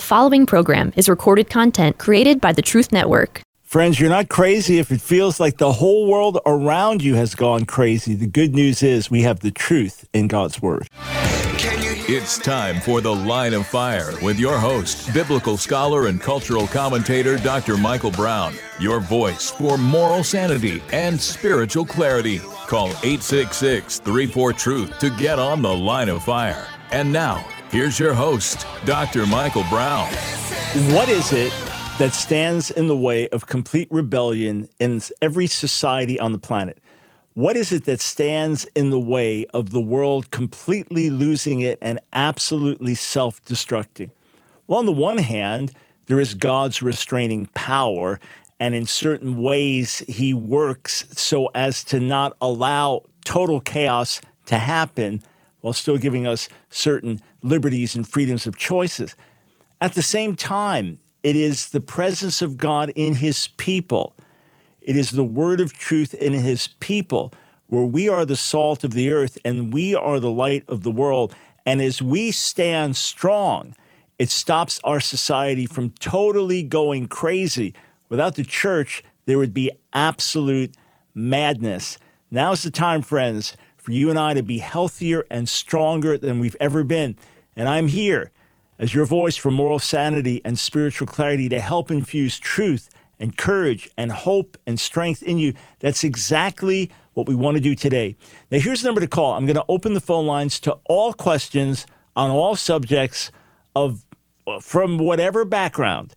The following program is recorded content created by the Truth Network. Friends, you're not crazy if it feels like the whole world around you has gone crazy. The good news is we have the truth in God's Word. It's time for The Line of Fire with your host, biblical scholar and cultural commentator Dr. Michael Brown. Your voice for moral sanity and spiritual clarity. Call 866 34 Truth to get on The Line of Fire. And now, here's your host, Dr. Michael Brown. What is it that stands in the way of complete rebellion in every society on the planet? What is it that stands in the way of the world completely losing it and absolutely self destructing? Well, on the one hand, there is God's restraining power, and in certain ways, He works so as to not allow total chaos to happen while still giving us certain liberties and freedoms of choices. At the same time, it is the presence of God in His people it is the word of truth in his people, where we are the salt of the earth and we are the light of the world. And as we stand strong, it stops our society from totally going crazy. Without the church, there would be absolute madness. Now's the time, friends, for you and I to be healthier and stronger than we've ever been. And I'm here as your voice for moral sanity and spiritual clarity to help infuse truth and courage and hope and strength in you. That's exactly what we want to do today. Now, here's the number to call. I'm going to open the phone lines to all questions on all subjects of from whatever background.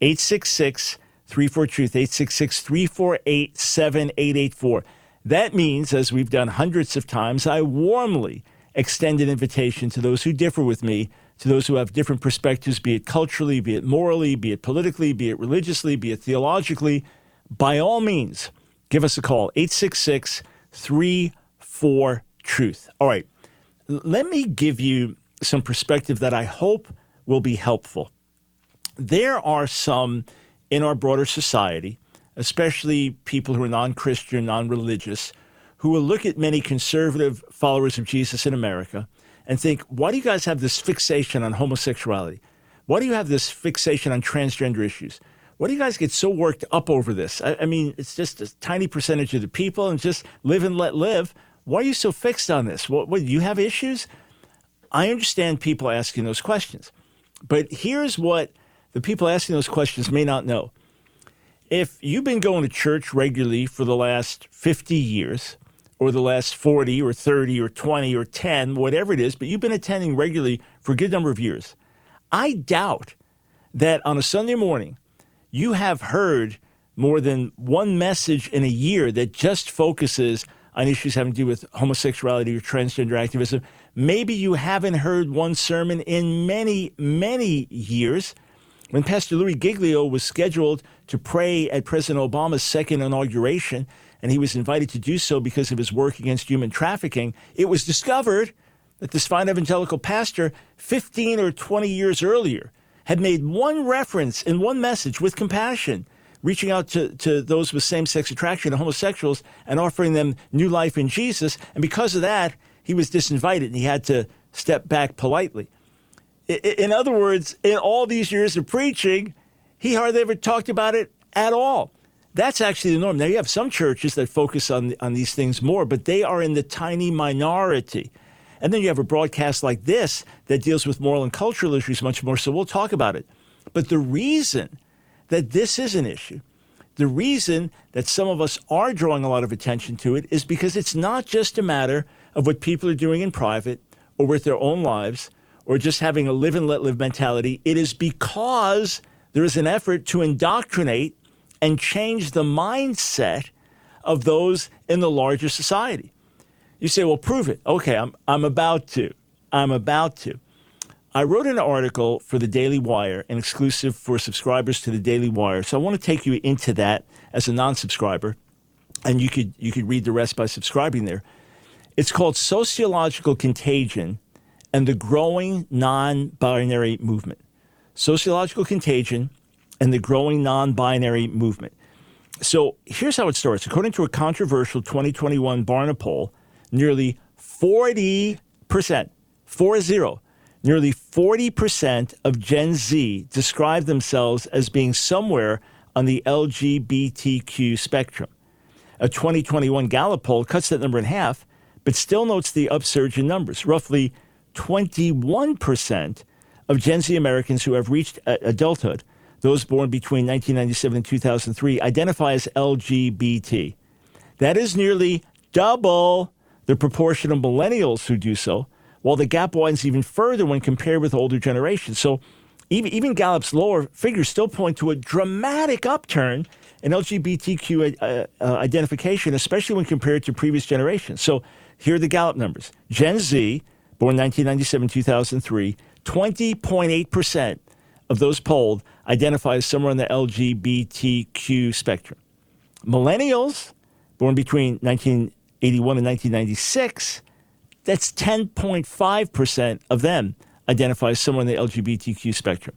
866 34 Truth, 866 348 7884. That means, as we've done hundreds of times, I warmly extend an invitation to those who differ with me to those who have different perspectives, be it culturally, be it morally, be it politically, be it religiously, be it theologically, by all means, give us a call 866 34 Truth. All right, let me give you some perspective that I hope will be helpful. There are some in our broader society, especially people who are non Christian, non religious, who will look at many conservative followers of Jesus in America and think, why do you guys have this fixation on homosexuality? Why do you have this fixation on transgender issues? Why do you guys get so worked up over this? I, I mean, it's just a tiny percentage of the people and just live and let live. Why are you so fixed on this? What, what you have issues? I understand people asking those questions. But here's what the people asking those questions may not know. If you've been going to church regularly for the last 50 years, or the last 40 or 30 or 20 or 10, whatever it is, but you've been attending regularly for a good number of years. I doubt that on a Sunday morning, you have heard more than one message in a year that just focuses on issues having to do with homosexuality or transgender activism. Maybe you haven't heard one sermon in many, many years. When Pastor Louis Giglio was scheduled to pray at President Obama's second inauguration, and he was invited to do so because of his work against human trafficking, it was discovered that this fine evangelical pastor, 15 or 20 years earlier, had made one reference in one message with compassion, reaching out to, to those with same sex attraction and homosexuals and offering them new life in Jesus. And because of that, he was disinvited and he had to step back politely. In other words, in all these years of preaching, he hardly ever talked about it at all. That's actually the norm. Now, you have some churches that focus on, on these things more, but they are in the tiny minority. And then you have a broadcast like this that deals with moral and cultural issues much more, so we'll talk about it. But the reason that this is an issue, the reason that some of us are drawing a lot of attention to it is because it's not just a matter of what people are doing in private or with their own lives or just having a live and let live mentality. It is because there is an effort to indoctrinate and change the mindset of those in the larger society. You say, well, prove it. Okay, I'm, I'm about to. I'm about to. I wrote an article for the Daily Wire, an exclusive for subscribers to the Daily Wire. So I want to take you into that as a non-subscriber, and you could you could read the rest by subscribing there. It's called Sociological Contagion and the Growing Non-Binary Movement. Sociological Contagion and the growing non binary movement. So here's how it starts. According to a controversial 2021 Barna poll, nearly 40%, 40, nearly 40% of Gen Z describe themselves as being somewhere on the LGBTQ spectrum. A 2021 Gallup poll cuts that number in half, but still notes the upsurge in numbers. Roughly 21% of Gen Z Americans who have reached adulthood, those born between 1997 and 2003, identify as LGBT. That is nearly double the proportion of millennials who do so, while the gap widens even further when compared with older generations. So even, even Gallup's lower figures still point to a dramatic upturn in LGBTQ uh, uh, identification, especially when compared to previous generations. So here are the Gallup numbers Gen Z, born 1997 2003, 20.8% of those polled identify as somewhere on the LGBTQ spectrum. Millennials, born between 1981 and 1996, that's 10.5% of them identify as somewhere in the LGBTQ spectrum.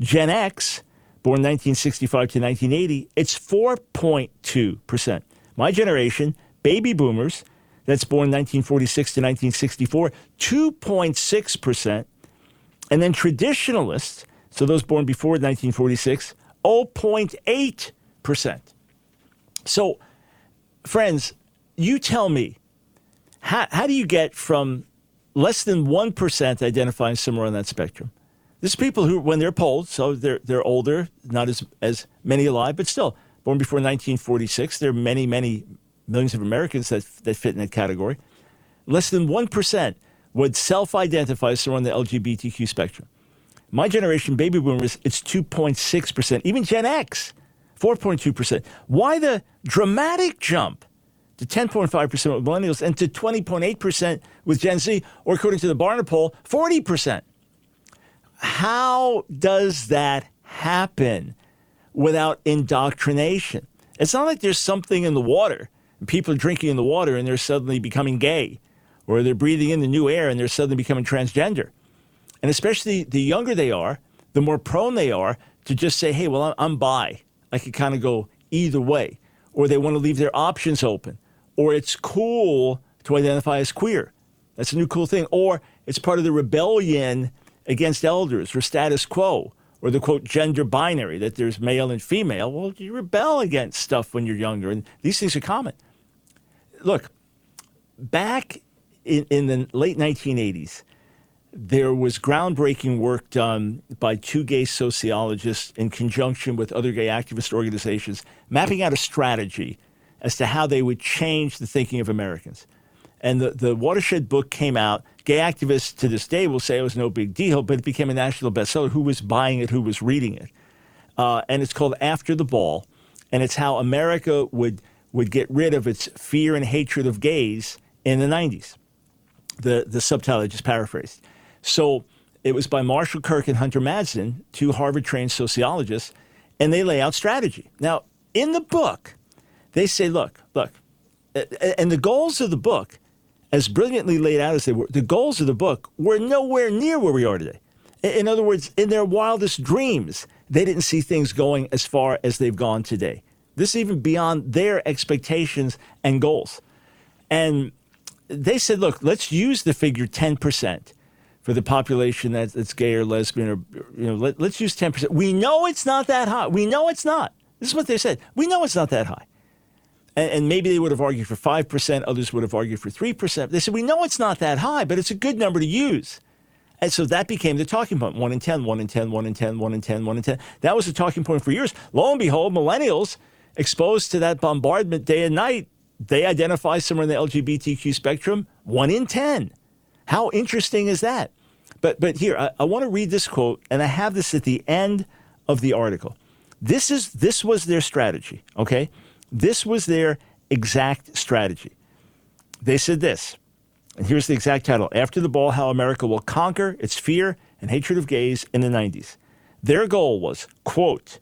Gen X, born 1965 to 1980, it's 4.2%. My generation, baby boomers, that's born 1946 to 1964, 2.6%. And then traditionalists, so those born before 1946, 0.8%. So, friends, you tell me, how, how do you get from less than 1% identifying somewhere on that spectrum? There's people who, when they're polled, so they're, they're older, not as, as many alive, but still, born before 1946, there are many, many millions of Americans that, that fit in that category. Less than 1% would self identify somewhere on the LGBTQ spectrum. My generation, baby boomers, it's 2.6%. Even Gen X, 4.2%. Why the dramatic jump to 10.5% with millennials and to 20.8% with Gen Z, or according to the Barna poll, 40%? How does that happen without indoctrination? It's not like there's something in the water people are drinking in the water and they're suddenly becoming gay, or they're breathing in the new air and they're suddenly becoming transgender. And especially the younger they are, the more prone they are to just say, hey, well, I'm bi. I could kind of go either way. Or they want to leave their options open. Or it's cool to identify as queer. That's a new cool thing. Or it's part of the rebellion against elders or status quo or the quote gender binary that there's male and female. Well, you rebel against stuff when you're younger, and these things are common look, back in, in the late 1980s, there was groundbreaking work done by two gay sociologists in conjunction with other gay activist organizations, mapping out a strategy as to how they would change the thinking of Americans. And the, the watershed book came out. Gay activists to this day will say it was no big deal, but it became a national bestseller. Who was buying it? Who was reading it? Uh, and it's called After the Ball. And it's how America would would get rid of its fear and hatred of gays in the 90s. The, the subtitle I just paraphrased. So it was by Marshall Kirk and Hunter Madsen, two Harvard trained sociologists, and they lay out strategy. Now, in the book, they say, look, look, and the goals of the book, as brilliantly laid out as they were, the goals of the book were nowhere near where we are today. In other words, in their wildest dreams, they didn't see things going as far as they've gone today. This is even beyond their expectations and goals. And they said, look, let's use the figure 10% for the population that's, gay or lesbian, or, you know, let, let's use 10%. We know it's not that high. We know it's not. This is what they said. We know it's not that high. And, and maybe they would have argued for 5%, others would have argued for 3%. They said, we know it's not that high, but it's a good number to use. And so that became the talking point 1 in 10, 1 in 10, 1 in 10, 1 in 10, 1 in 10. That was the talking point for years. Lo and behold, millennials exposed to that bombardment day and night, they identify somewhere in the LGBTQ spectrum, one in 10. How interesting is that? But, but here, I, I want to read this quote, and I have this at the end of the article. This, is, this was their strategy, okay? This was their exact strategy. They said this, and here's the exact title After the Ball How America Will Conquer Its Fear and Hatred of Gays in the 90s. Their goal was, quote,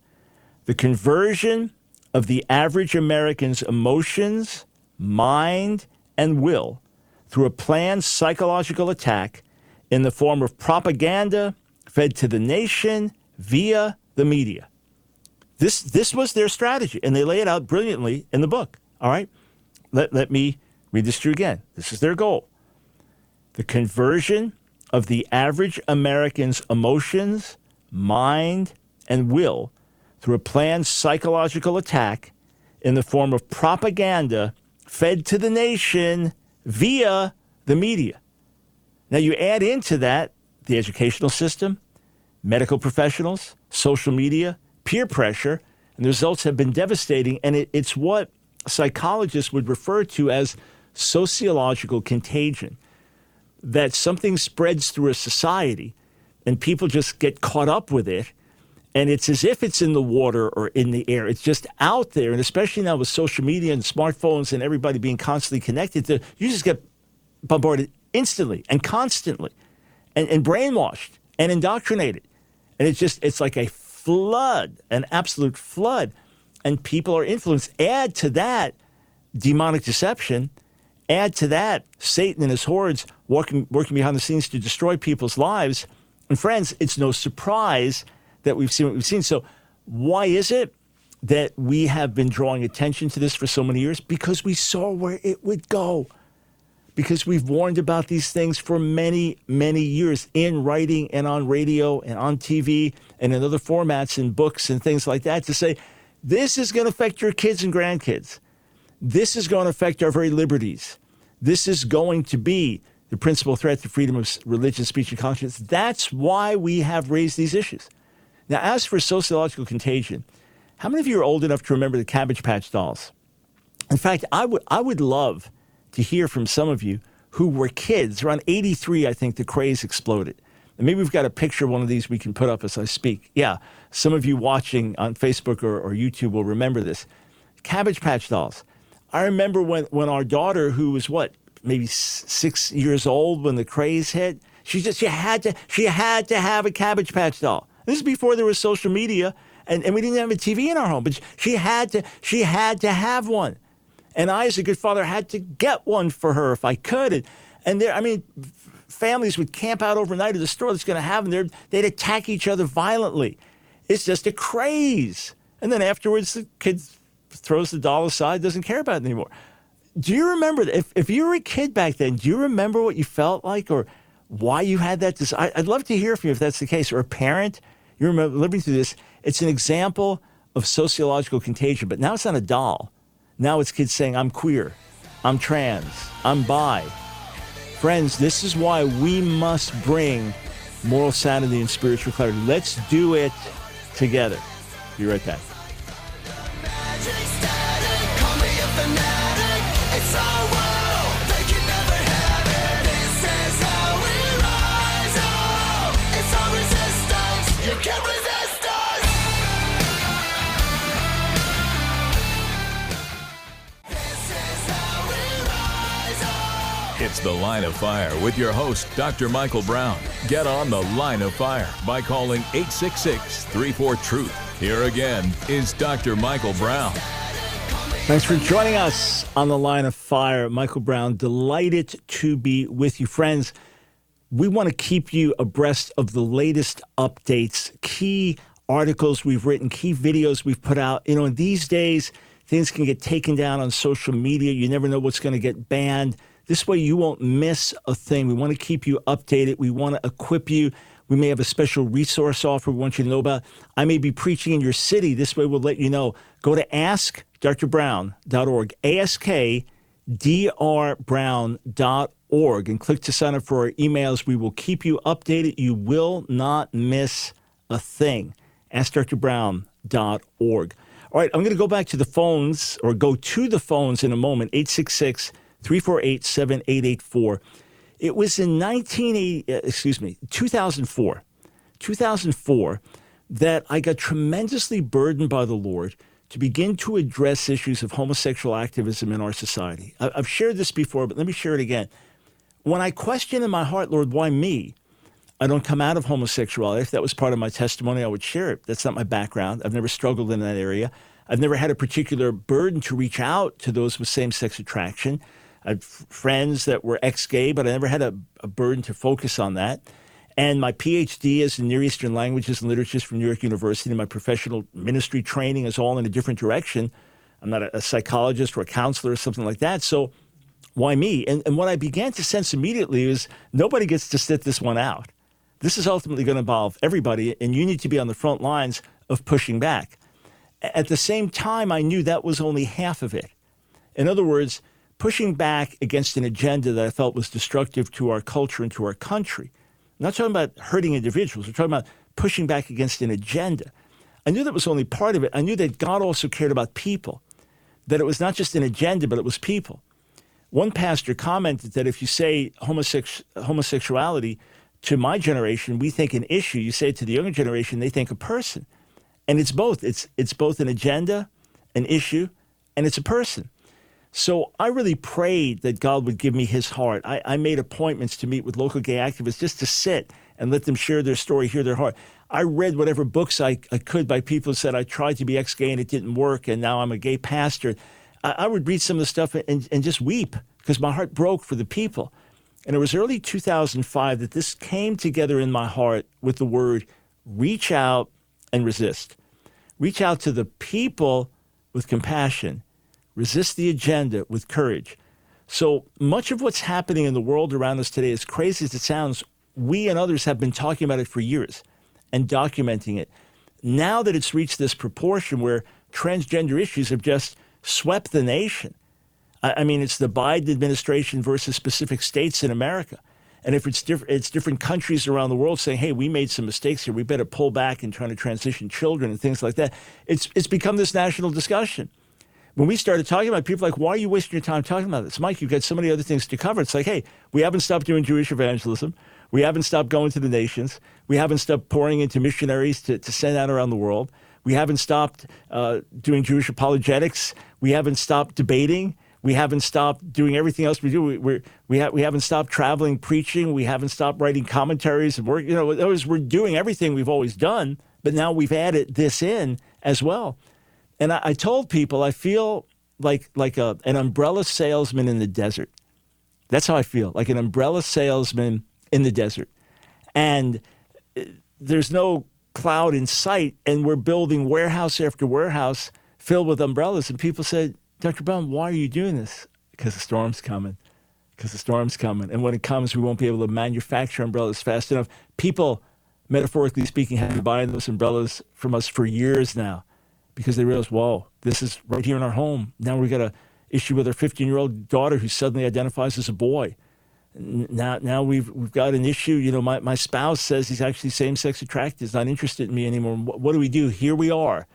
the conversion of the average American's emotions, mind, and will through a planned psychological attack in the form of propaganda fed to the nation via the media. This, this was their strategy, and they lay it out brilliantly in the book. All right? Let, let me read this to you again. This is their goal the conversion of the average American's emotions, mind, and will through a planned psychological attack in the form of propaganda fed to the nation via the media. Now, you add into that the educational system, medical professionals, social media, peer pressure, and the results have been devastating. And it, it's what psychologists would refer to as sociological contagion that something spreads through a society and people just get caught up with it. And it's as if it's in the water or in the air. It's just out there. And especially now with social media and smartphones and everybody being constantly connected to, you just get bombarded instantly and constantly and, and brainwashed and indoctrinated. And it's just, it's like a flood, an absolute flood. And people are influenced. Add to that demonic deception. Add to that Satan and his hordes working, working behind the scenes to destroy people's lives. And friends, it's no surprise that we've seen what we've seen. So, why is it that we have been drawing attention to this for so many years? Because we saw where it would go because we've warned about these things for many, many years in writing and on radio and on TV and in other formats and books and things like that to say, this is going to affect your kids and grandkids. This is going to affect our very liberties. This is going to be the principal threat to freedom of religion, speech, and conscience. That's why we have raised these issues. Now, as for sociological contagion, how many of you are old enough to remember the Cabbage Patch dolls? In fact, I would, I would love to hear from some of you who were kids. Around 83, I think the craze exploded. And maybe we've got a picture of one of these we can put up as I speak. Yeah, some of you watching on Facebook or, or YouTube will remember this. Cabbage Patch Dolls. I remember when, when our daughter, who was what, maybe six years old when the craze hit, she just she had to she had to have a Cabbage Patch doll. This is before there was social media and, and we didn't have a TV in our home, but she had to she had to have one. And I, as a good father, had to get one for her if I could. And, and there, I mean, families would camp out overnight at the store that's going to have them. They'd attack each other violently. It's just a craze. And then afterwards, the kid throws the doll aside, doesn't care about it anymore. Do you remember, if, if you were a kid back then, do you remember what you felt like or why you had that desire? I'd love to hear from you if that's the case. Or a parent, you remember living through this. It's an example of sociological contagion, but now it's not a doll. Now it's kids saying, I'm queer, I'm trans, I'm bi. Friends, this is why we must bring moral sanity and spiritual clarity. Let's do it together. Be right back. It's The Line of Fire with your host, Dr. Michael Brown. Get on The Line of Fire by calling 866 34 Truth. Here again is Dr. Michael Brown. Thanks for joining us on The Line of Fire. Michael Brown, delighted to be with you. Friends, we want to keep you abreast of the latest updates, key articles we've written, key videos we've put out. You know, in these days, things can get taken down on social media. You never know what's going to get banned. This way, you won't miss a thing. We want to keep you updated. We want to equip you. We may have a special resource offer we want you to know about. I may be preaching in your city. This way, we'll let you know. Go to askdrbrown.org, askdrbrown.org, and click to sign up for our emails. We will keep you updated. You will not miss a thing. AskDrBrown.org. All right, I'm going to go back to the phones or go to the phones in a moment. 866 348 7884. It was in 1980, uh, excuse me, 2004, 2004, that I got tremendously burdened by the Lord to begin to address issues of homosexual activism in our society. I've shared this before, but let me share it again. When I question in my heart, Lord, why me? I don't come out of homosexuality. If that was part of my testimony, I would share it. That's not my background. I've never struggled in that area. I've never had a particular burden to reach out to those with same sex attraction. I had friends that were ex gay, but I never had a, a, burden to focus on that. And my PhD is in Near Eastern languages and literatures from New York University. And my professional ministry training is all in a different direction. I'm not a, a psychologist or a counselor or something like that. So why me? And, and what I began to sense immediately is nobody gets to sit this one out. This is ultimately going to involve everybody, and you need to be on the front lines of pushing back. At the same time, I knew that was only half of it. In other words, pushing back against an agenda that I felt was destructive to our culture and to our country. I'm not talking about hurting individuals, we're talking about pushing back against an agenda. I knew that was only part of it. I knew that God also cared about people, that it was not just an agenda, but it was people. One pastor commented that if you say homosex- homosexuality to my generation, we think an issue. You say it to the younger generation, they think a person. And it's both. It's, it's both an agenda, an issue, and it's a person. So I really prayed that God would give me his heart. I, I made appointments to meet with local gay activists just to sit and let them share their story, hear their heart. I read whatever books I, I could by people who said I tried to be ex gay and it didn't work, and now I'm a gay pastor. I, I would read some of the stuff and, and just weep because my heart broke for the people. And it was early 2005 that this came together in my heart with the word reach out and resist. Reach out to the people with compassion, resist the agenda with courage. So much of what's happening in the world around us today, as crazy as it sounds, we and others have been talking about it for years and documenting it. Now that it's reached this proportion where transgender issues have just swept the nation, I mean, it's the Biden administration versus specific states in America. And if it's, diff- it's different countries around the world saying, hey, we made some mistakes here, we better pull back and trying to transition children and things like that, it's, it's become this national discussion. When we started talking about it, people like, why are you wasting your time talking about this? Mike, you've got so many other things to cover. It's like, hey, we haven't stopped doing Jewish evangelism. We haven't stopped going to the nations. We haven't stopped pouring into missionaries to, to send out around the world. We haven't stopped uh, doing Jewish apologetics. We haven't stopped debating. We haven't stopped doing everything else we do. We we're, we, ha- we haven't stopped traveling, preaching. We haven't stopped writing commentaries and work. You know, we're doing everything we've always done, but now we've added this in as well. And I, I told people I feel like like a, an umbrella salesman in the desert. That's how I feel, like an umbrella salesman in the desert. And uh, there's no cloud in sight, and we're building warehouse after warehouse filled with umbrellas. And people said, Dr. Brown, why are you doing this? Because the storm's coming. Because the storm's coming. And when it comes, we won't be able to manufacture umbrellas fast enough. People, metaphorically speaking, have been buying those umbrellas from us for years now because they realize, whoa, this is right here in our home. Now we got an issue with our 15 year old daughter who suddenly identifies as a boy. Now, now we've we've got an issue. You know, my, my spouse says he's actually same sex attracted, he's not interested in me anymore. What, what do we do? Here we are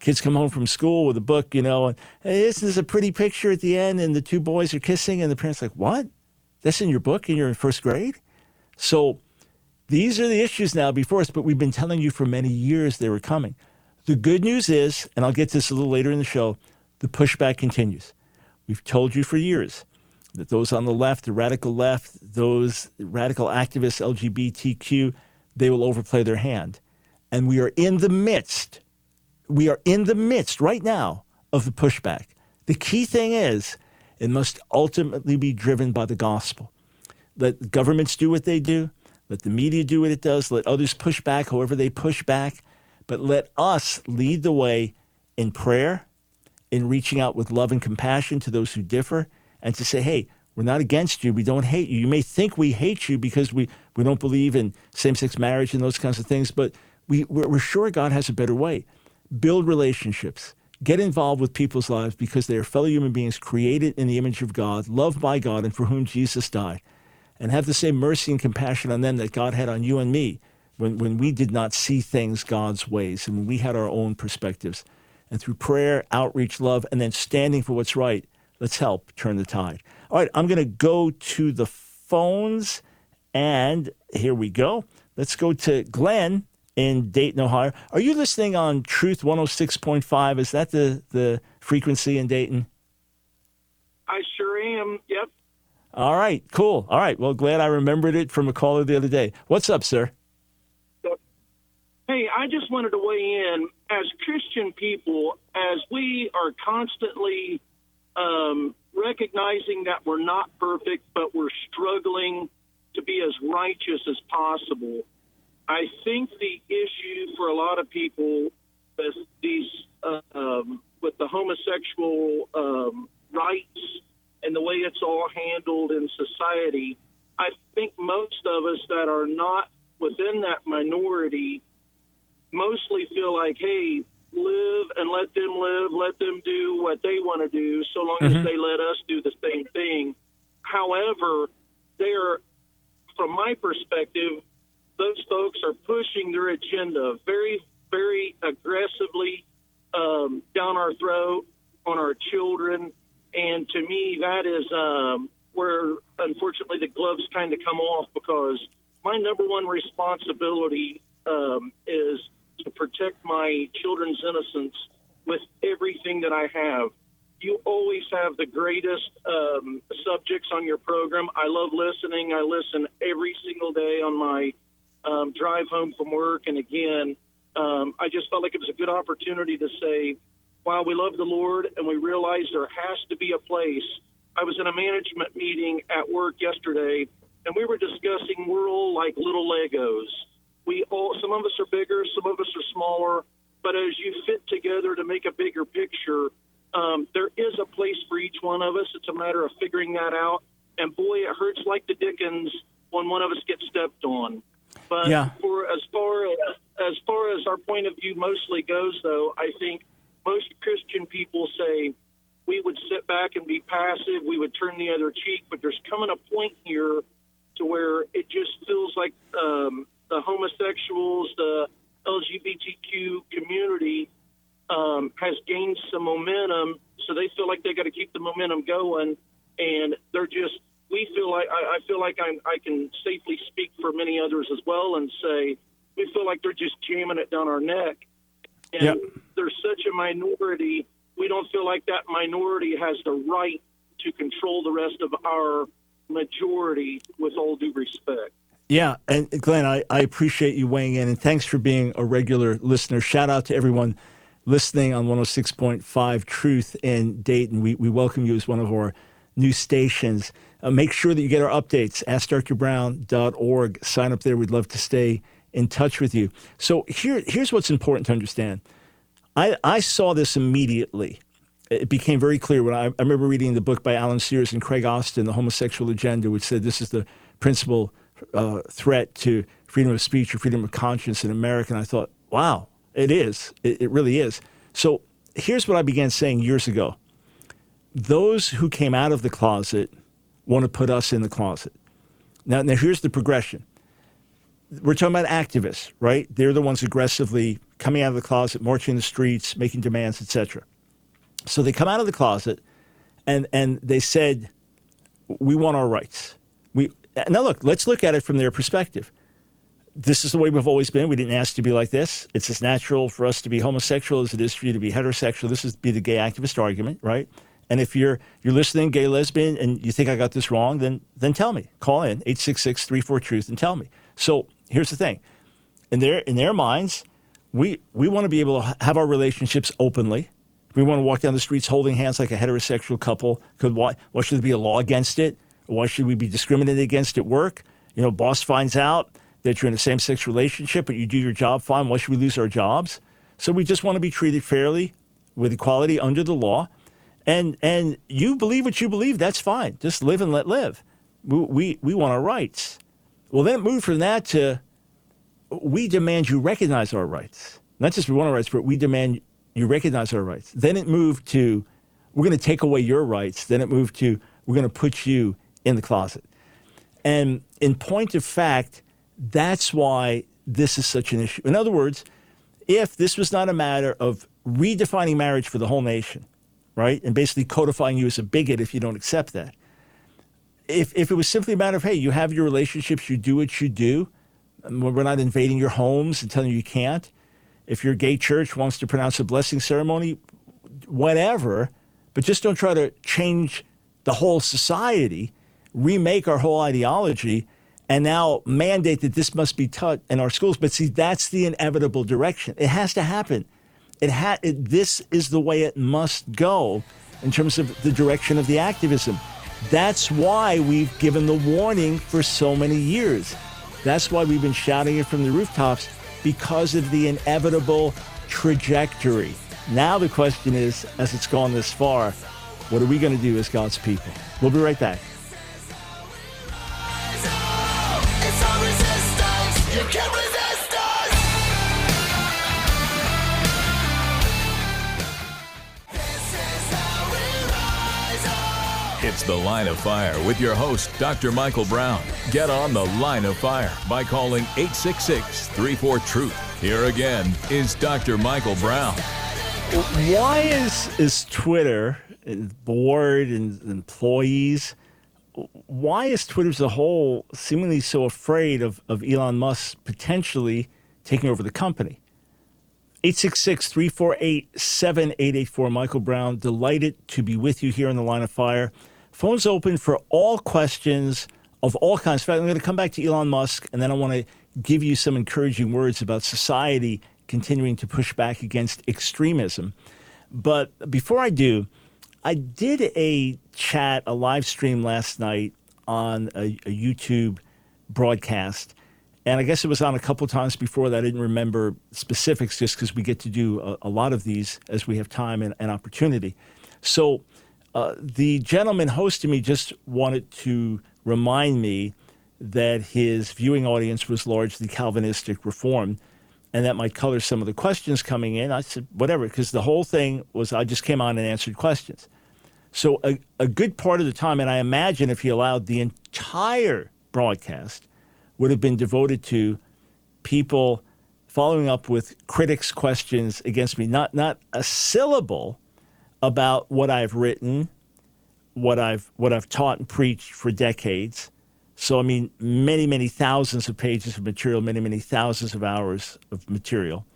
kids come home from school with a book, you know, and hey, this a pretty picture at the end? And the two boys are kissing, and the parents like, what? That's in your book, and you're in first grade. So these are the issues now before us, but we've been telling you for many years they were coming. The good news is, and I'll get to this a little later in the show, the pushback continues. We've told you for years that those on the left, the radical left, those radical activists, LGBTQ, they will overplay their hand. And we are in the midst we are in the midst right now of the pushback. The key thing is it must ultimately be driven by the gospel. Let governments do what they do, let the media do what it does, let others push back however they push back, but let us lead the way in prayer, in reaching out with love and compassion to those who differ, and to say, hey, we're not against you. We don't hate you. You may think we hate you because we, we don't believe in same sex marriage and those kinds of things, but we, we're, we're sure God has a better way build relationships, get involved with people's lives because they are fellow human beings created in the image of God, loved by God, and for whom Jesus died. And have the same mercy and compassion on them that God had on you and me when, when we did not see things God's ways and when we had our own perspectives. And through prayer, outreach, love, and then standing for what's right, let's help turn the tide. All right, I'm going to go to the phones, and here we go. Let's go to Glenn in Dayton, Ohio. Are you listening on Truth 106.5? Is that the, the frequency in Dayton? I sure am. Yep. All right, cool. All right. Well, glad I remembered it from a caller the other day. What's up, sir? Hey, I just wanted to weigh in. As Christian people, as we are constantly um, recognizing that we're not perfect, but we're struggling to be as righteous as possible, I think the issue for a lot of people with these uh, um, with the homosexual um, rights and the way it's all handled in society, I think most of us that are not within that minority mostly feel like, hey, live and let them live, let them do what they want to do, so long mm-hmm. as they let us do the same thing. However, they're, from my perspective, those folks are pushing their agenda very, very aggressively um, down our throat on our children. And to me, that is um, where, unfortunately, the gloves kind of come off because my number one responsibility um, is to protect my children's innocence with everything that I have. You always have the greatest um, subjects on your program. I love listening. I listen every single day on my um, drive home from work. And again, um, I just felt like it was a good opportunity to say, while we love the Lord and we realize there has to be a place. I was in a management meeting at work yesterday, and we were discussing we're all like little Legos. We all, some of us are bigger, some of us are smaller, but as you fit together to make a bigger picture, um, there is a place for each one of us. It's a matter of figuring that out. And boy, it hurts like the Dickens when one of us gets stepped on. But yeah. for as far as as far as our point of view mostly goes, though, I think most Christian people say we would sit back and be passive, we would turn the other cheek. But there's coming a point here to where it just feels like um, the homosexuals, the LGBTQ community um, has gained some momentum, so they feel like they got to keep the momentum going, and they're just. We feel like I, I feel like I'm, I can safely speak for many others as well, and say we feel like they're just jamming it down our neck, and yep. there's such a minority. We don't feel like that minority has the right to control the rest of our majority. With all due respect. Yeah, and Glenn, I, I appreciate you weighing in, and thanks for being a regular listener. Shout out to everyone listening on 106.5 Truth in Dayton. We, we welcome you as one of our new stations. Uh, make sure that you get our updates. AskDrBrown.org. Sign up there. We'd love to stay in touch with you. So here, here's what's important to understand. I, I saw this immediately. It became very clear when I, I remember reading the book by Alan Sears and Craig Osten, The Homosexual Agenda, which said this is the principal uh, threat to freedom of speech or freedom of conscience in America. And I thought, wow, it is. It, it really is. So here's what I began saying years ago those who came out of the closet want to put us in the closet. Now, now here's the progression. We're talking about activists, right? They're the ones aggressively coming out of the closet, marching the streets, making demands, etc. So they come out of the closet and, and they said, we want our rights. We, now, look, let's look at it from their perspective. This is the way we've always been. We didn't ask to be like this. It's as natural for us to be homosexual as it is for you to be heterosexual. This is be the gay activist argument, right? And if you're you're listening, gay lesbian, and you think I got this wrong, then then tell me. Call in 866-34 truth and tell me. So here's the thing. In their in their minds, we we want to be able to have our relationships openly. We want to walk down the streets holding hands like a heterosexual couple. Could why why should there be a law against it? Why should we be discriminated against at work? You know, boss finds out that you're in a same sex relationship, but you do your job fine. Why should we lose our jobs? So we just want to be treated fairly with equality under the law. And, and you believe what you believe, that's fine. Just live and let live. We, we, we want our rights. Well, then it moved from that to we demand you recognize our rights. Not just we want our rights, but we demand you recognize our rights. Then it moved to we're going to take away your rights. Then it moved to we're going to put you in the closet. And in point of fact, that's why this is such an issue. In other words, if this was not a matter of redefining marriage for the whole nation, right, and basically codifying you as a bigot if you don't accept that, if, if it was simply a matter of, hey, you have your relationships, you do what you do, we're not invading your homes and telling you you can't. If your gay church wants to pronounce a blessing ceremony, whatever, but just don't try to change the whole society remake our whole ideology and now mandate that this must be taught in our schools. But see, that's the inevitable direction. It has to happen. It ha- it, this is the way it must go in terms of the direction of the activism. That's why we've given the warning for so many years. That's why we've been shouting it from the rooftops because of the inevitable trajectory. Now the question is, as it's gone this far, What are we going to do as God's people? We'll be right back. The Line of Fire with your host, Dr. Michael Brown. Get on The Line of Fire by calling 866 34 Truth. Here again is Dr. Michael Brown. Why is, is Twitter, and board, and employees, why is Twitter as a whole seemingly so afraid of, of Elon Musk potentially taking over the company? 866 348 7884. Michael Brown, delighted to be with you here in the line of fire. Phone's open for all questions of all kinds. In fact, I'm going to come back to Elon Musk, and then I want to give you some encouraging words about society continuing to push back against extremism. But before I do, I did a chat, a live stream last night on a, a YouTube broadcast and I guess it was on a couple times before that. I didn't remember specifics just because we get to do a, a, lot of these as we have time and, and opportunity. So uh, the gentleman hosting me just wanted to remind me that his viewing audience was largely Calvinistic Reformed, and that might color some of the questions coming in. I said, whatever, because the whole thing was I just came on and answered questions. So a, a good part of the time, and I imagine if he allowed the entire broadcast, would have been devoted to people following up with critics' questions against me. Not not a syllable about what I've written, what I've what I've taught and preached for decades. So I mean, many many thousands of pages of material, many many thousands of hours of material,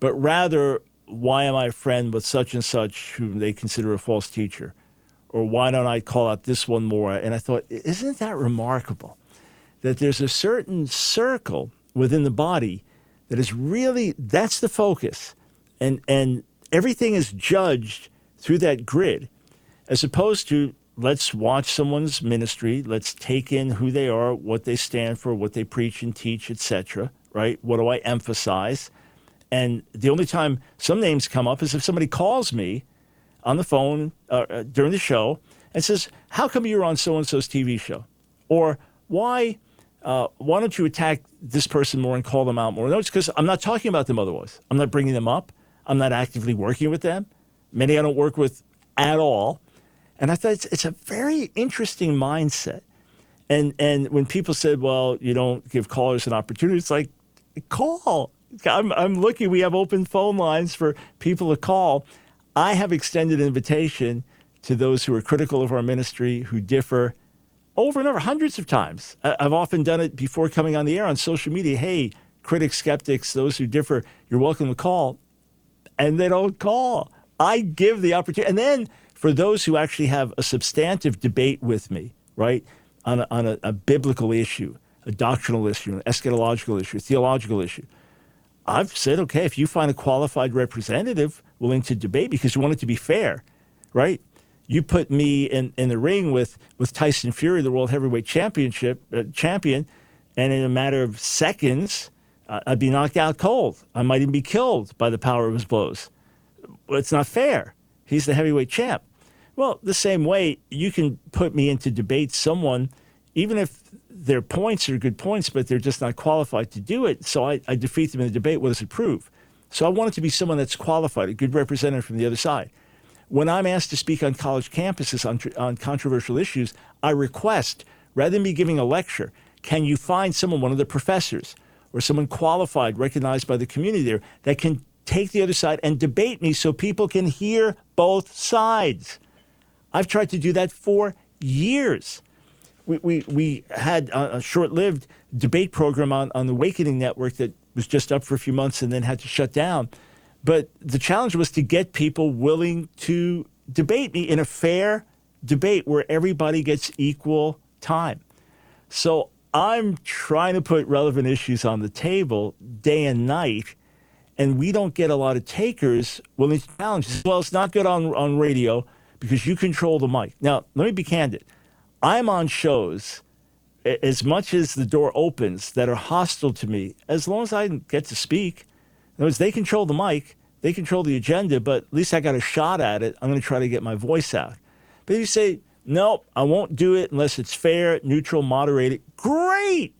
but rather, why am I a friend with such and such whom they consider a false teacher, or why don't I call out this one more? And I thought, isn't that remarkable? that there's a certain circle within the body that is really that's the focus and and everything is judged through that grid as opposed to let's watch someone's ministry let's take in who they are what they stand for what they preach and teach etc right what do i emphasize and the only time some names come up is if somebody calls me on the phone uh, uh during the show and says how come you're on so and so's tv show or why uh, why don't you attack this person more and call them out more? No, it's because I'm not talking about them otherwise. I'm not bringing them up. I'm not actively working with them. Many I don't work with at all. And I thought it's, it's a very interesting mindset. And, and when people said, well, you don't give callers an opportunity, it's like, call. I'm, I'm looking. We have open phone lines for people to call. I have extended invitation to those who are critical of our ministry, who differ, over and over, hundreds of times. I've often done it before coming on the air on social media. Hey, critics, skeptics, those who differ, you're welcome to call. And they don't call. I give the opportunity. And then for those who actually have a substantive debate with me, right, on a, on a, a biblical issue, a doctrinal issue, an eschatological issue, a theological issue, I've said, okay, if you find a qualified representative willing to debate because you want it to be fair, right? you put me in, in the ring with, with Tyson Fury, the world heavyweight championship uh, champion, and in a matter of seconds, uh, I'd be knocked out cold. I might even be killed by the power of his blows. Well, it's not fair. He's the heavyweight champ. Well, the same way, you can put me into debate someone, even if their points are good points, but they're just not qualified to do it. So I, I defeat them in the debate. What does it prove? So I want it to be someone that's qualified, a good representative from the other side. When I'm asked to speak on college campuses on, on controversial issues, I request, rather than me giving a lecture, can you find someone, one of the professors, or someone qualified, recognized by the community there, that can take the other side and debate me so people can hear both sides? I've tried to do that for years. We, we, we had a, short lived debate program on, on the Awakening Network that was just up for a few months and then had to shut down. But the challenge was to get people willing to debate me in a fair debate where everybody gets equal time. So I'm trying to put relevant issues on the table day and night, and we don't get a lot of takers willing to challenge. Well, it's not good on, on radio because you control the mic. Now, let me be candid. I'm on shows as much as the door opens that are hostile to me, as long as I get to speak in other words, they control the mic, they control the agenda, but at least I got a shot at it. I'm going to try to get my voice out. But you say, nope, I won't do it unless it's fair, neutral, moderated. Great.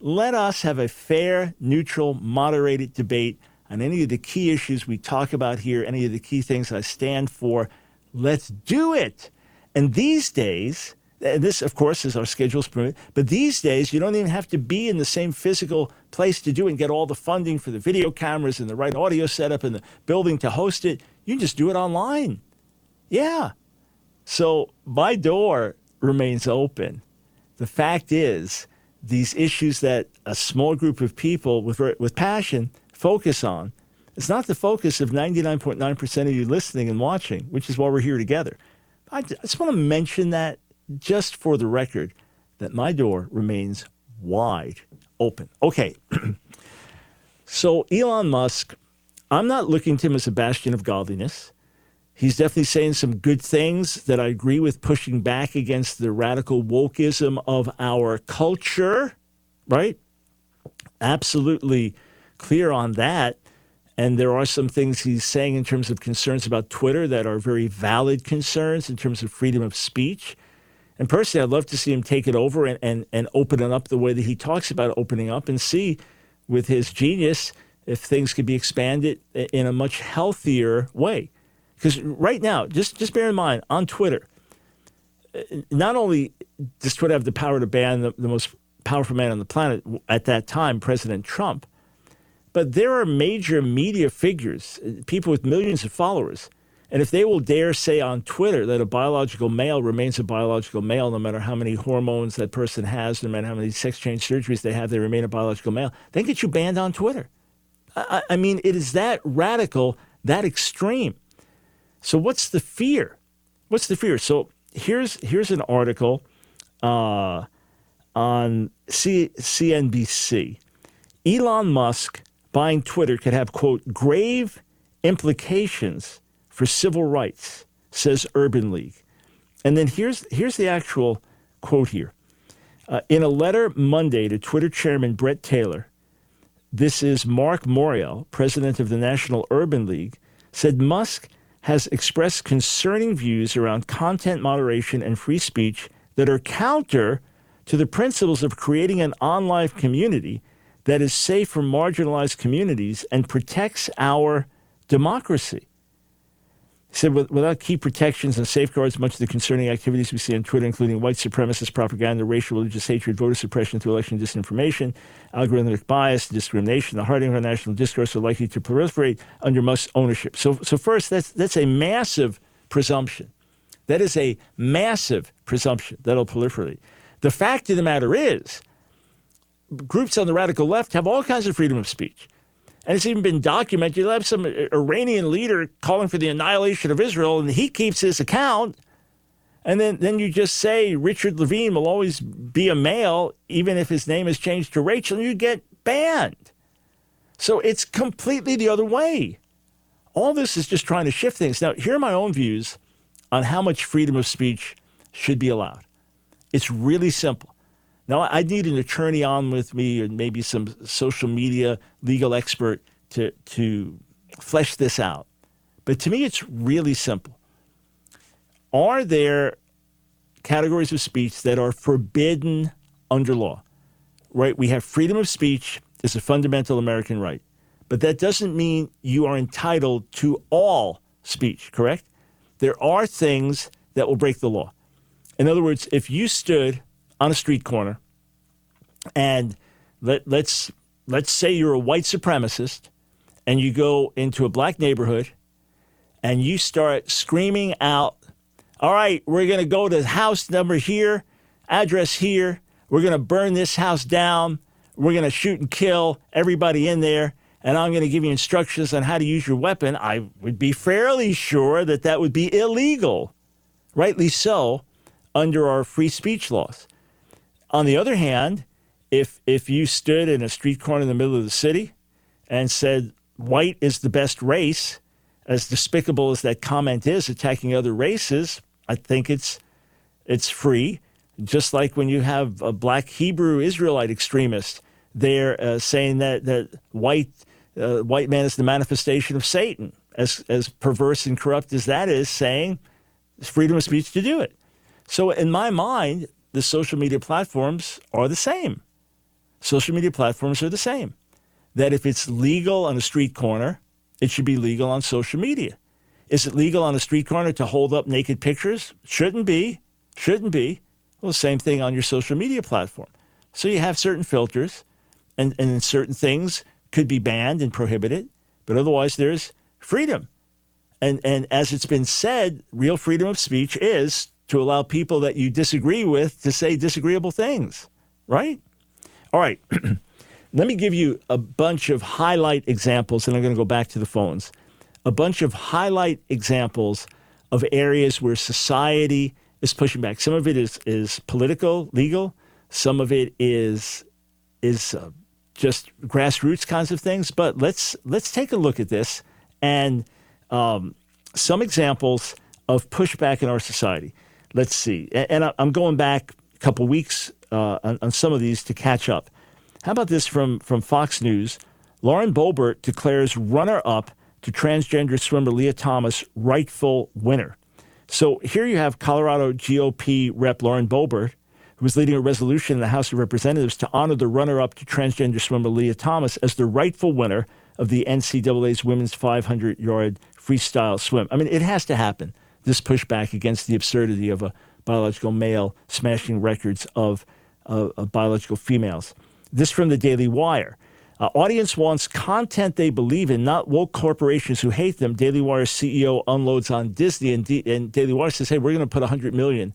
Let us have a fair, neutral, moderated debate on any of the key issues we talk about here, any of the key things I stand for. Let's do it. And these days, and this, of course, is our schedules permit, but these days you don't even have to be in the same physical place to do it and get all the funding for the video cameras and the right audio setup and the building to host it. You can just do it online. Yeah. So my door remains open. The fact is, these issues that a small group of people with, with passion focus on, it's not the focus of 99.9% of you listening and watching, which is why we're here together. I just want to mention that just for the record that my door remains wide open. Okay. so, Elon Musk, I'm not looking to him as a bastion of godliness. He's definitely saying some good things that I agree with, pushing back against the radical wokeism of our culture, right? Absolutely clear on that. And there are some things he's saying in terms of concerns about Twitter that are very valid concerns in terms of freedom of speech. And personally, I'd love to see him take it over and, and, and open it up the way that he talks about opening up and see with his genius if things could be expanded in a much healthier way. Because right now, just just bear in mind on Twitter, uh, not only does Twitter have the power to ban the, the most powerful man on the planet at that time, President Trump, but there are major media figures, uh, people with millions of followers. And if they will dare say on Twitter that a biological male remains a biological male, no matter how many hormones that person has, no matter how many sex change surgeries they have, they remain a biological male, they get you banned on Twitter. I, I mean, it is that radical, that extreme. So what's the fear? What's the fear? So here's here's an article uh, on C- CNBC. Elon Musk buying Twitter could have quote grave implications for civil rights, says Urban League. And then here's here's the actual quote here. Uh, in a letter Monday to Twitter chairman Bret Taylor, this is Marc Morial, president of the National Urban League, said Musk has expressed concerning views around content moderation and free speech that are counter to the principles of creating an online community that is safe for marginalized communities and protects our democracy. Said, without key protections and safeguards, much of the concerning activities we see on Twitter, including white supremacist propaganda, racial, religious hatred, voter suppression through election disinformation, algorithmic bias, discrimination, the hardening of our national discourse are likely to proliferate under Musk's ownership. So, so first, that's, that's a massive presumption. That is a massive presumption that'll proliferate. The fact of the matter is, groups on the radical left have all kinds of freedom of speech. And it's even been documented. You have some uh, Iranian leader calling for the annihilation of Israel, and he keeps his account. And then, then you just say Richard Levine will always be a male, even if his name is changed to Rachel, and you get banned. So it's completely the other way. All this is just trying to shift things. Now, here are my own views on how much freedom of speech should be allowed. It's really simple. Now, I need an attorney on with me and maybe some social media legal expert to, to flesh this out. But to me, it's really simple. Are there categories of speech that are forbidden under law? Right? We have freedom of speech is a fundamental American right. But that doesn't mean you are entitled to all speech, correct? There are things that will break the law. In other words, if you stood on a street corner, and let, let's let's say you're a white supremacist, and you go into a black neighborhood, and you start screaming out, "All right, we're going to go to house number here, address here. We're going to burn this house down. We're going to shoot and kill everybody in there." and I'm going to give you instructions on how to use your weapon, I would be fairly sure that that would be illegal, rightly so, under our free speech laws. On the other hand, if if you stood in a street corner in the middle of the city and said white is the best race, as despicable as that comment is, attacking other races, I think it's it's free. Just like when you have a black Hebrew Israelite extremist there uh, saying that that white uh, white man is the manifestation of Satan, as as perverse and corrupt as that is, saying freedom of speech to do it. So, in my mind, the social media platforms are the same. Social media platforms are the same. That if it's legal on a street corner, it should be legal on social media. Is it legal on a street corner to hold up naked pictures? Shouldn't be. Shouldn't be. Well, same thing on your social media platform. So you have certain filters, and, and certain things could be banned and prohibited, but otherwise there's freedom. And, and as it's been said, real freedom of speech is to allow people that you disagree with to say disagreeable things, right? All right. Let me give you a bunch of highlight examples, and I'm going to go back to the phones. A bunch of highlight examples of areas where society is pushing back. Some of it is, is political, legal. Some of it is is uh, just grassroots kinds of things. But let's let's take a look at this and um, some examples of pushback in our society. Let's see, and, I'm going back a couple weeks uh, on, on some of these to catch up. How about this from from Fox News? Lauren Boebert declares runner-up to transgender swimmer Lia Thomas rightful winner. So here you have Colorado GOP Rep Lauren Boebert, who was leading a resolution in the House of Representatives to honor the runner up to transgender swimmer Lia Thomas as the rightful winner of the NCAA's women's 500 yard freestyle swim. I mean, it has to happen, this pushback against the absurdity of a biological male smashing records of, of biological females. This from the Daily Wire. Uh, audience wants content they believe in, not woke corporations who hate them. Daily Wire CEO unloads on Disney, and, D- and Daily Wire says, "Hey, we're going to put 100 million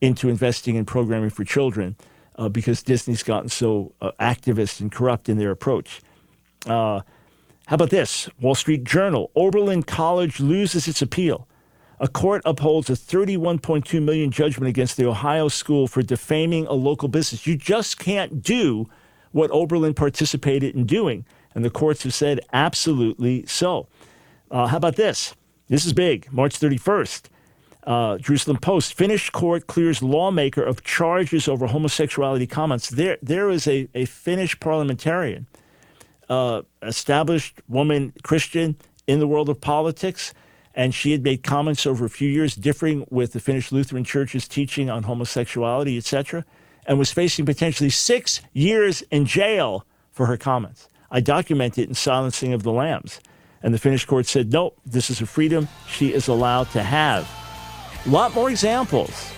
into investing in programming for children uh, because Disney's gotten so uh, activist and corrupt in their approach." Uh, how about this? Wall Street Journal: Oberlin College loses its appeal. A court upholds a 31.2 million judgment against the Ohio school for defaming a local business. You just can't do what Oberlin participated in doing. And the courts have said absolutely so. Uh, how about this? This is big. March 31st. Uh, Jerusalem Post, Finnish court clears lawmaker of charges over homosexuality comments. There, there is a, a Finnish parliamentarian, uh, established woman, Christian in the world of politics, and she had made comments over a few years differing with the Finnish Lutheran Church's teaching on homosexuality, etc and was facing potentially six years in jail for her comments. I documented it in Silencing of the Lambs. And the Finnish court said, nope, this is a freedom she is allowed to have. A lot more examples.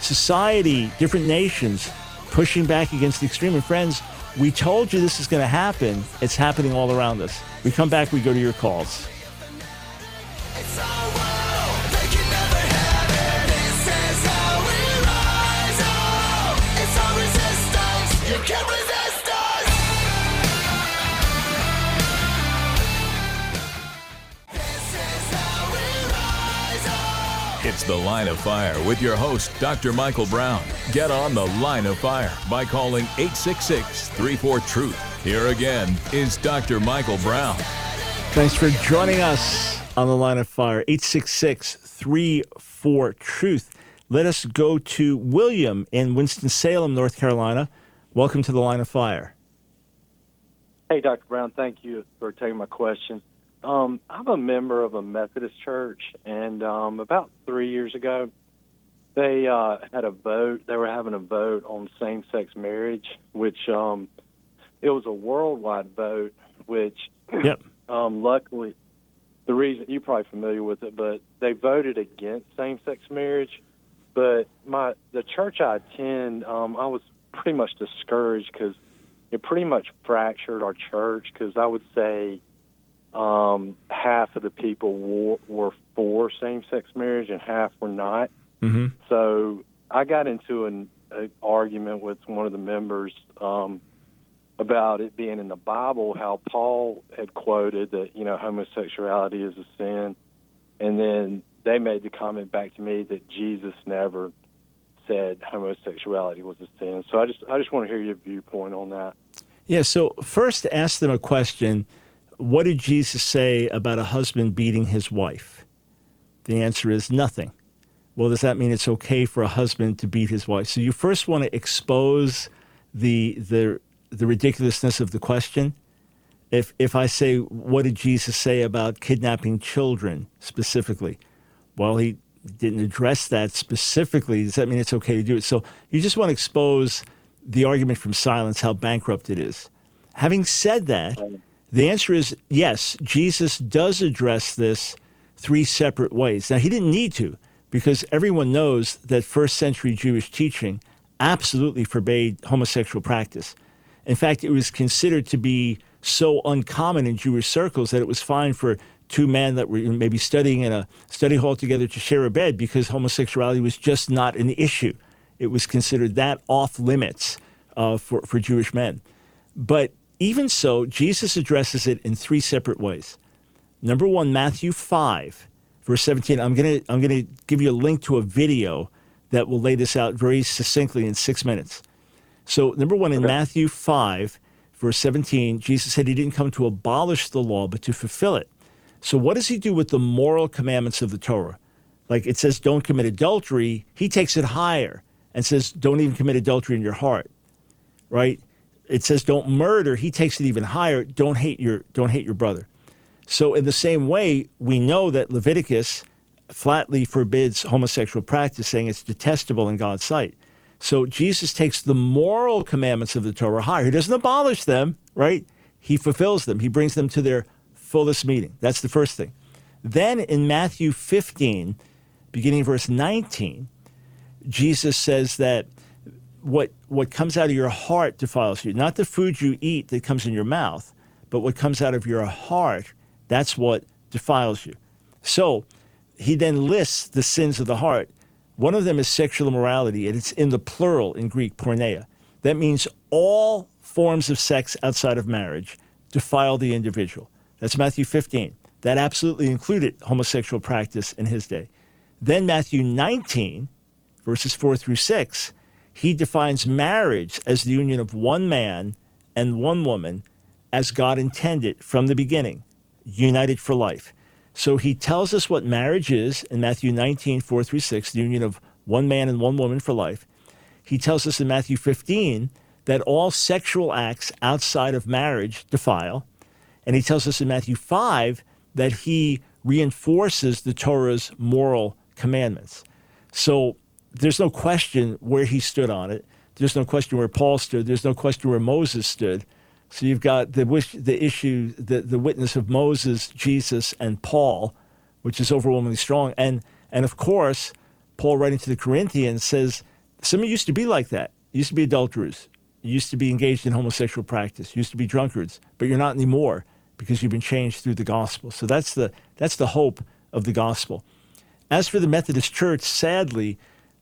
Society, different nations pushing back against the extreme. And friends, we told you this is going to happen. It's happening all around us. We come back, we go to your calls. It's The Line of Fire with your host, Dr. Michael Brown. Get on The Line of Fire by calling 866 34 Truth. Here again is Dr. Michael Brown. Thanks for joining us on The Line of Fire, 866 34 Truth. Let us go to William in Winston-Salem, North Carolina. Welcome to The Line of Fire. Hey, Dr. Brown, thank you for taking my question. Um, I'm a member of a Methodist church, and um, about three years ago, they uh, had a vote. They were having a vote on same-sex marriage, which um, it was a worldwide vote. Which, yep. um, luckily, the reason you're probably familiar with it, but they voted against same-sex marriage. But my the church I attend, um, I was pretty much discouraged because it pretty much fractured our church. Because I would say um, half of the people were, were for same-sex marriage and half were not. Mm-hmm. So I got into an argument with one of the members um, about it being in the Bible, how Paul had quoted that you know homosexuality is a sin, and then they made the comment back to me that Jesus never said homosexuality was a sin. So I just I just want to hear your viewpoint on that. Yeah. So first, ask them a question what did Jesus say about a husband beating his wife? The answer is nothing. Well, does that mean it's okay for a husband to beat his wife? So you first want to expose the the the ridiculousness of the question. If if I say what did Jesus say about kidnapping children specifically? Well, he didn't address that specifically, does that mean it's okay to do it? So you just want to expose the argument from silence, how bankrupt it is. Having said that, the answer is yes, Jesus does address this three separate ways. Now, he didn't need to because everyone knows that first century Jewish teaching absolutely forbade homosexual practice. In fact, it was considered to be so uncommon in Jewish circles that it was fine for two men that were maybe studying in a study hall together to share a bed because homosexuality was just not an issue. It was considered that off limits uh, for, for Jewish men. But even so, Jesus addresses it in three separate ways. Number one, Matthew 5, verse 17. I'm going to I'm going to give you a link to a video that will lay this out very succinctly in six minutes. So, number one, in okay. Matthew 5, verse 17, Jesus said he didn't come to abolish the law, but to fulfill it. So, what does he do with the moral commandments of the Torah? Like it says, don't commit adultery. He takes it higher and says, don't even commit adultery in your heart, right? It says, don't murder. He takes it even higher. Don't hate your, don't hate your brother. So, in the same way, we know that Leviticus flatly forbids homosexual practice, saying it's detestable in God's sight. So, Jesus takes the moral commandments of the Torah higher. He doesn't abolish them, right? He fulfills them, he brings them to their fullest meaning. That's the first thing. Then in Matthew 15, beginning verse 19, Jesus says that what, what comes out of your heart defiles you, not the food you eat that comes in your mouth, but what comes out of your heart that's what defiles you. So he then lists the sins of the heart. One of them is sexual immorality, and it's in the plural in Greek, porneia. That means all forms of sex outside of marriage defile the individual. That's Matthew 15. That absolutely included homosexual practice in his day. Then Matthew 19, verses 4 through 6, he defines marriage as the union of one man and one woman as God intended from the beginning united for life. So he tells us what marriage is in Matthew 19, 4 through 6, the union of one man and one woman for life. He tells us in Matthew 15 that all sexual acts outside of marriage defile. And he tells us in Matthew 5 that he reinforces the Torah's moral commandments. So there's no question where he stood on it. There's no question where Paul stood. There's no question where Moses stood. So you've got the wish, the issue, the, the witness of Moses, Jesus, and Paul, which is overwhelmingly strong. And and of course, Paul writing to the Corinthians says some of you used to be like that. You used to be adulterers. You used to be engaged in homosexual practice. You used to be drunkards, but you're not anymore because you've been changed through the gospel. So that's the that's the hope of the gospel. As for the Methodist Church, sadly,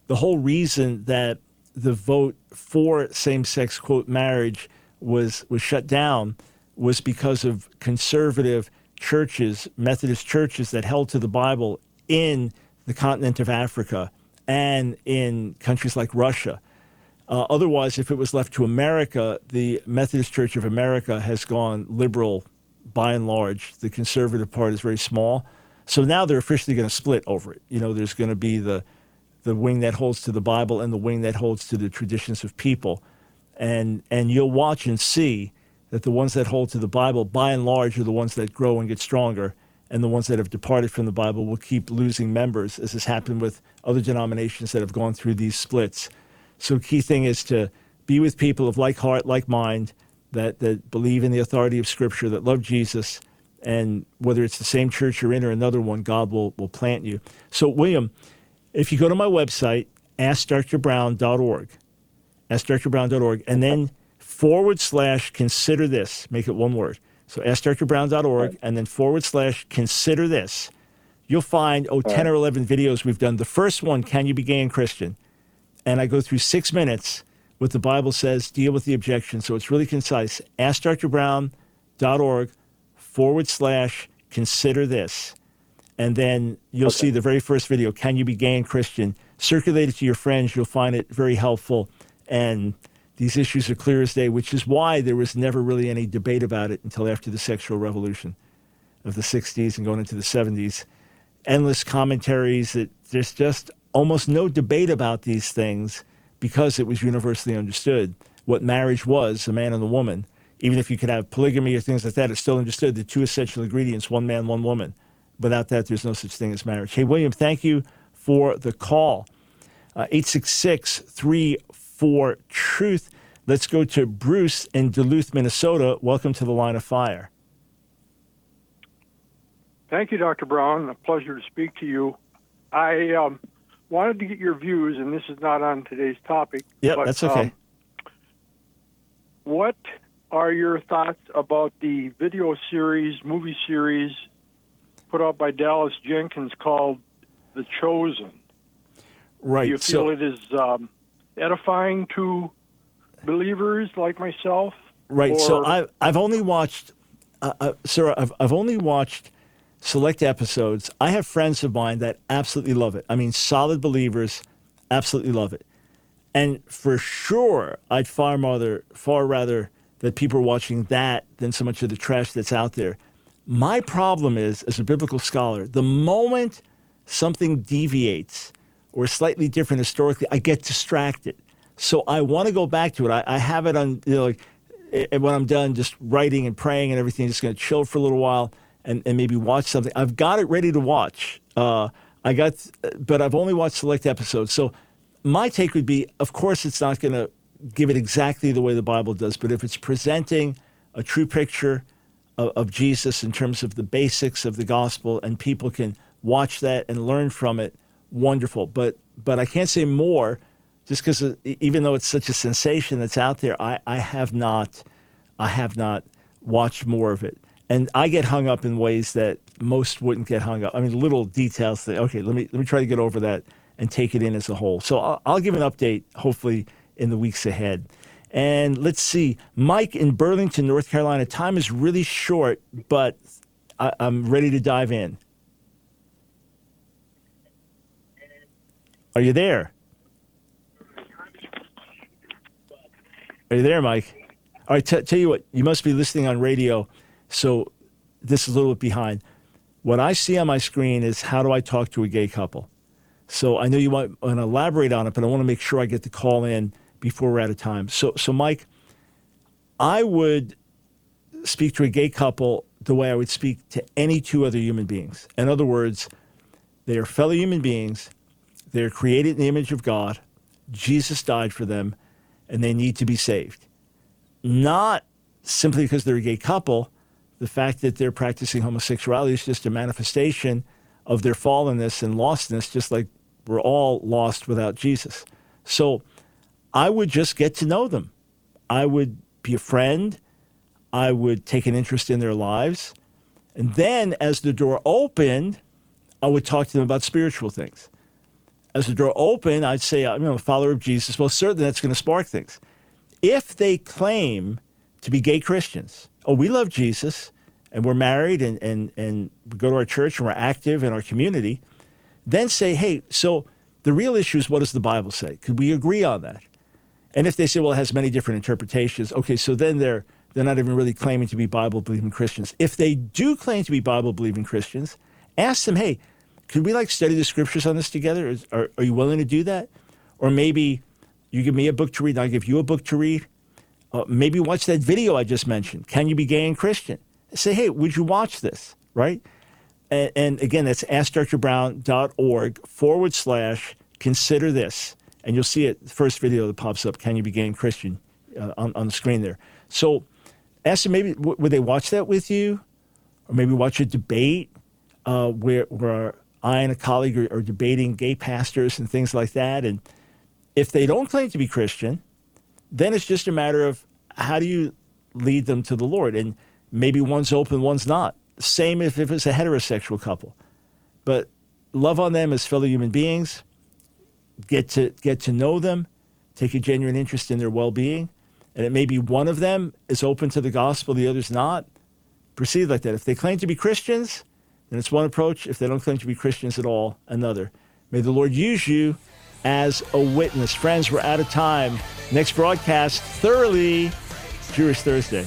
the whole reason that the vote for same-sex quote marriage was was shut down was because of conservative churches, Methodist churches that held to the Bible in the continent of Africa and in countries like Russia. Uh, otherwise, if it was left to America, the Methodist Church of America has gone liberal by and large. The conservative part is very small. So now they're officially going to split over it. You know, there's going to be the the wing that holds to the Bible and the wing that holds to the traditions of people and and you'll watch and see that the ones that hold to the Bible, by and large, are the ones that grow and get stronger, and the ones that have departed from the Bible will keep losing members, as has happened with other denominations that have gone through these splits. So, key thing is to be with people of like heart, like mind, that that believe in the authority of Scripture, that love Jesus, and whether it's the same church you're in or another one, God will will plant you. So, William, if you go to my website, askdrbrown.org askdrbrown.org, and then forward slash consider this. Make it one word. So askdrbrown.org, and then forward slash consider this. You'll find, oh, 10 or 11 videos we've done. The first one, Can You Be Gay and Christian? And I go through six minutes what the Bible says, deal with the objection. So it's really concise. AskDrBrown.org forward slash consider this. And then you'll okay. see the very first video, Can You Be Gay and Christian? Circulate it to your friends. You'll find it very helpful. And these issues are clear as day, which is why there was never really any debate about it until after the sexual revolution of the 60s and going into the 70s. Endless commentaries that there's just almost no debate about these things because it was universally understood what marriage was a man and a woman. Even if you could have polygamy or things like that, it's still understood the two essential ingredients one man, one woman. Without that, there's no such thing as marriage. Hey, William, thank you for the call. Uh, 866 34 Truth. Let's go to Bruce in Duluth, Minnesota. Welcome to the line of fire. Thank you, Dr. Brown. A pleasure to speak to you. I um, wanted to get your views, and this is not on today's topic. Yep, but, that's okay. Um, what are your thoughts about the video series, movie series put out by Dallas Jenkins called The Chosen? Right. Do you feel so, it is um, edifying to believers like myself? right. So or- I, I've only watched, uh, uh, sir, I've, I've only watched select episodes. I have friends of mine that absolutely love it. I mean, solid believers absolutely love it. And for sure, I'd far rather, far rather that people are watching that than so much of the trash that's out there. My problem is, as a biblical scholar, the moment something deviates or is slightly different historically, I get distracted. So I want to go back to it. I, I have it on, you know, like, eh, when I'm done just writing and praying and everything, just going to chill for a little while and, and maybe watch something. I've got it ready to watch. Uh, I got, but I've only watched select episodes. So my take would be, of course, it's not going to give it exactly the way the Bible does, but if it's presenting a true picture of, of Jesus in terms of the basics of the gospel, and people can watch that and learn from it, wonderful. But but I can't say more, just because uh, even though it's such a sensation that's out there, I, I have not, I have not watched more of it, and I get hung up in ways that most wouldn't get hung up. I mean, little details that okay, let me let me try to get over that and take it in as a whole. So I'll, I'll give an update hopefully in the weeks ahead. And let's see, Mike in Burlington, North Carolina. Time is really short, but I, I'm ready to dive in. Are you there? Are you there, Mike? All right, t- tell you what, you must be listening on radio, so this is a little bit behind. What I see on my screen is how do I talk to a gay couple? So I know you want, want to elaborate on it, but I want to make sure I get the call in before we're out of time. So, so Mike, I would speak to a gay couple the way I would speak to any two other human beings. In other words, they are fellow human beings. They're created in the image of God. Jesus died for them, and they need to be saved. Not simply because they're a gay couple. The fact that they're practicing homosexuality is just a manifestation of their fallenness and lostness, just like we're all lost without Jesus. So I would just get to know them. I would be a friend. I would take an interest in their lives. And then as the door opened, I would talk to them about spiritual things. As the door opened, I'd say, I'm a follower of Jesus. Well, certainly that's going to spark things. If they claim to be gay Christians, oh, we love Jesus and we're married and, and, and we go to our church and we're active in our community, then say, hey, so the real issue is what does the Bible say? Could we agree on that? And if they say, well, it has many different interpretations, okay, so then they're they're not even really claiming to be Bible believing Christians. If they do claim to be Bible believing Christians, ask them, hey, could we like study the scriptures on this together? Is, are, are you willing to do that? Or maybe you give me a book to read and I give you a book to read. Uh, maybe watch that video I just mentioned. Can you be gay and Christian? Say, hey, would you watch this? Right? And, and again, that's askdrbrown.org forward slash consider this. And you'll see it, first video that pops up, Can You Be Gay Christian, uh, on, on the screen there. So ask them maybe, w- would they watch that with you? Or maybe watch a debate uh, where, where I and a colleague are, are debating gay pastors and things like that. And if they don't claim to be Christian, then it's just a matter of how do you lead them to the Lord? And maybe one's open, one's not. Same if, if it's a heterosexual couple. But love on them as fellow human beings, get to get to know them, take a genuine interest in their well-being, and it may be one of them is open to the gospel, the other's not. Proceed like that. If they claim to be Christians, then it's one approach. If they don't claim to be Christians at all, another. May the Lord use you as a witness. Friends, we're out of time. Next broadcast, thoroughly Jewish Thursday.